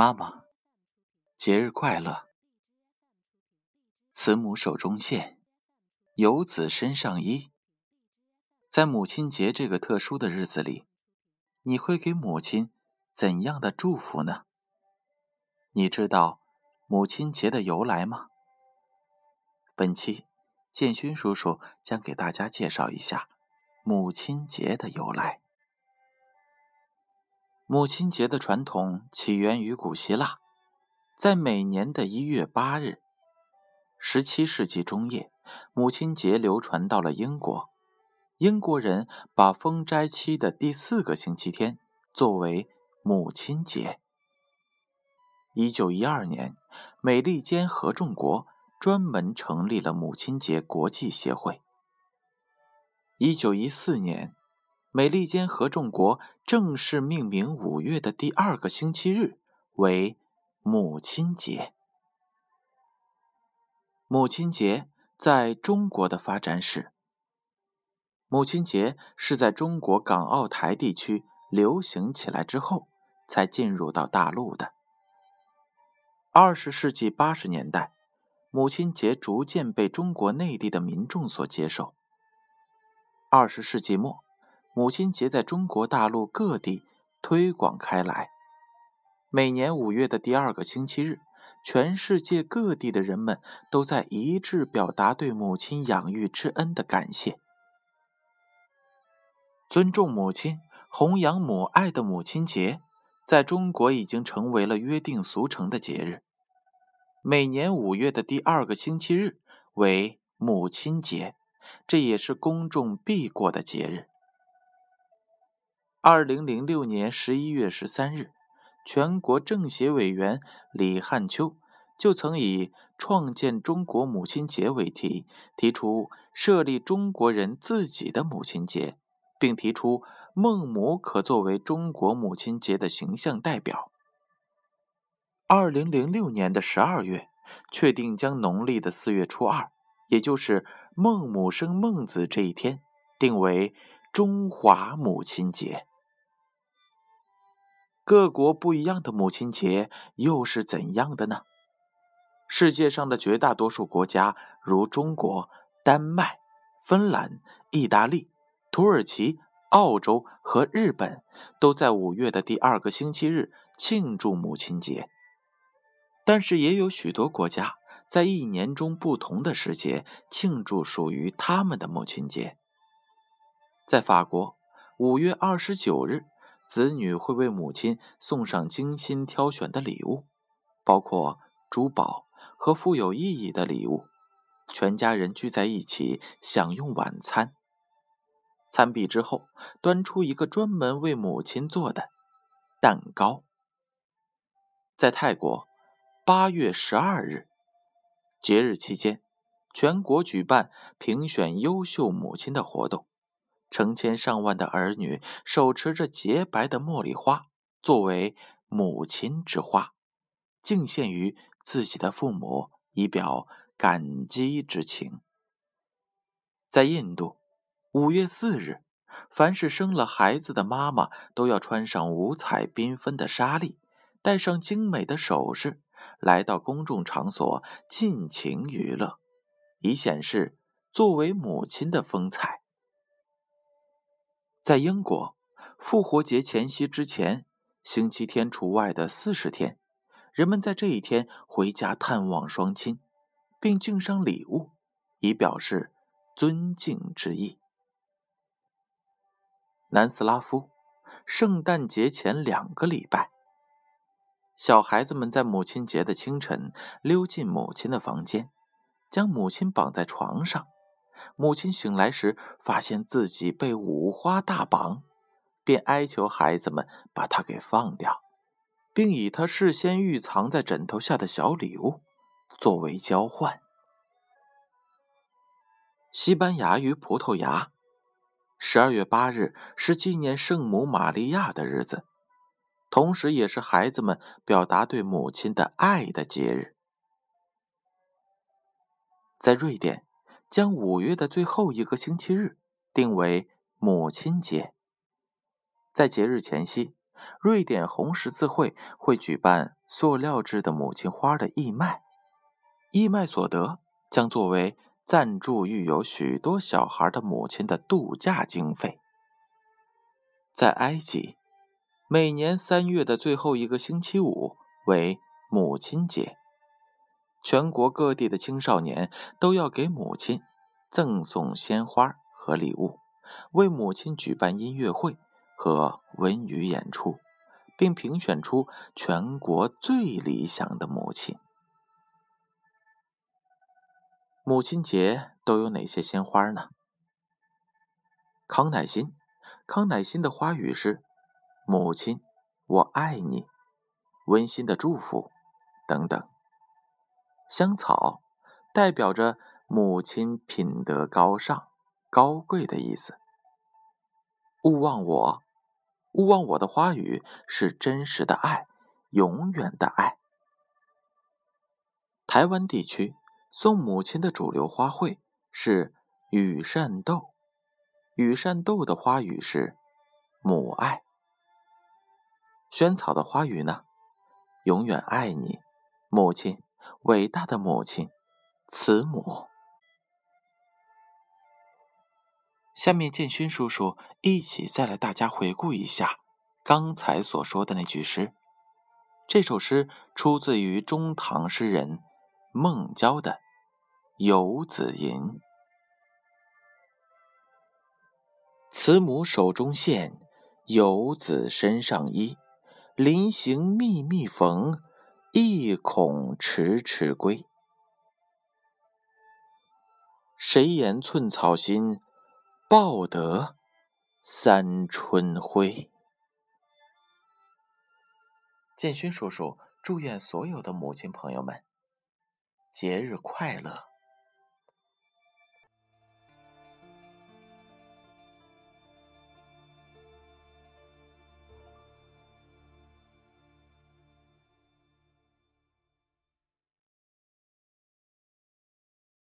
妈妈，节日快乐！慈母手中线，游子身上衣。在母亲节这个特殊的日子里，你会给母亲怎样的祝福呢？你知道母亲节的由来吗？本期建勋叔叔将给大家介绍一下母亲节的由来。母亲节的传统起源于古希腊，在每年的一月八日。十七世纪中叶，母亲节流传到了英国，英国人把封斋期的第四个星期天作为母亲节。一九一二年，美利坚合众国专门成立了母亲节国际协会。一九一四年。美利坚合众国正式命名五月的第二个星期日为母亲节。母亲节在中国的发展史，母亲节是在中国港澳台地区流行起来之后才进入到大陆的。二十世纪八十年代，母亲节逐渐被中国内地的民众所接受。二十世纪末。母亲节在中国大陆各地推广开来。每年五月的第二个星期日，全世界各地的人们都在一致表达对母亲养育之恩的感谢。尊重母亲、弘扬母爱的母亲节，在中国已经成为了约定俗成的节日。每年五月的第二个星期日为母亲节，这也是公众必过的节日。二零零六年十一月十三日，全国政协委员李汉秋就曾以“创建中国母亲节”为题，提出设立中国人自己的母亲节，并提出孟母可作为中国母亲节的形象代表。二零零六年的十二月，确定将农历的四月初二，也就是孟母生孟子这一天，定为中华母亲节。各国不一样的母亲节又是怎样的呢？世界上的绝大多数国家，如中国、丹麦、芬兰、意大利、土耳其、澳洲和日本，都在五月的第二个星期日庆祝母亲节。但是，也有许多国家在一年中不同的时节庆祝属于他们的母亲节。在法国，五月二十九日。子女会为母亲送上精心挑选的礼物，包括珠宝和富有意义的礼物。全家人聚在一起享用晚餐。餐毕之后，端出一个专门为母亲做的蛋糕。在泰国，八月十二日节日期间，全国举办评选优秀母亲的活动。成千上万的儿女手持着洁白的茉莉花，作为母亲之花，敬献于自己的父母，以表感激之情。在印度，五月四日，凡是生了孩子的妈妈都要穿上五彩缤纷的纱丽，戴上精美的首饰，来到公众场所尽情娱乐，以显示作为母亲的风采。在英国，复活节前夕之前，星期天除外的四十天，人们在这一天回家探望双亲，并敬上礼物，以表示尊敬之意。南斯拉夫，圣诞节前两个礼拜，小孩子们在母亲节的清晨溜进母亲的房间，将母亲绑在床上。母亲醒来时，发现自己被五花大绑，便哀求孩子们把她给放掉，并以她事先预藏在枕头下的小礼物作为交换。西班牙与葡萄牙，十二月八日是纪念圣母玛利亚的日子，同时也是孩子们表达对母亲的爱的节日。在瑞典。将五月的最后一个星期日定为母亲节。在节日前夕，瑞典红十字会会举办塑料制的母亲花的义卖，义卖所得将作为赞助育有许多小孩的母亲的度假经费。在埃及，每年三月的最后一个星期五为母亲节，全国各地的青少年都要给母亲赠送鲜花和礼物，为母亲举办音乐会和文娱演出。并评选出全国最理想的母亲。母亲节都有哪些鲜花呢？康乃馨，康乃馨的花语是“母亲，我爱你”，温馨的祝福等等。香草，代表着母亲品德高尚、高贵的意思。勿忘我。勿忘我的花语是真实的爱，永远的爱。台湾地区送母亲的主流花卉是羽扇豆，羽扇豆的花语是母爱。萱草的花语呢？永远爱你，母亲，伟大的母亲，慈母。下面，建勋叔叔一起再来大家回顾一下刚才所说的那句诗。这首诗出自于中唐诗人孟郊的《游子吟》：“慈母手中线，游子身上衣。临行密密缝，意恐迟迟归。谁言寸草心？”报得三春晖。建勋叔叔祝愿所有的母亲朋友们节日快乐。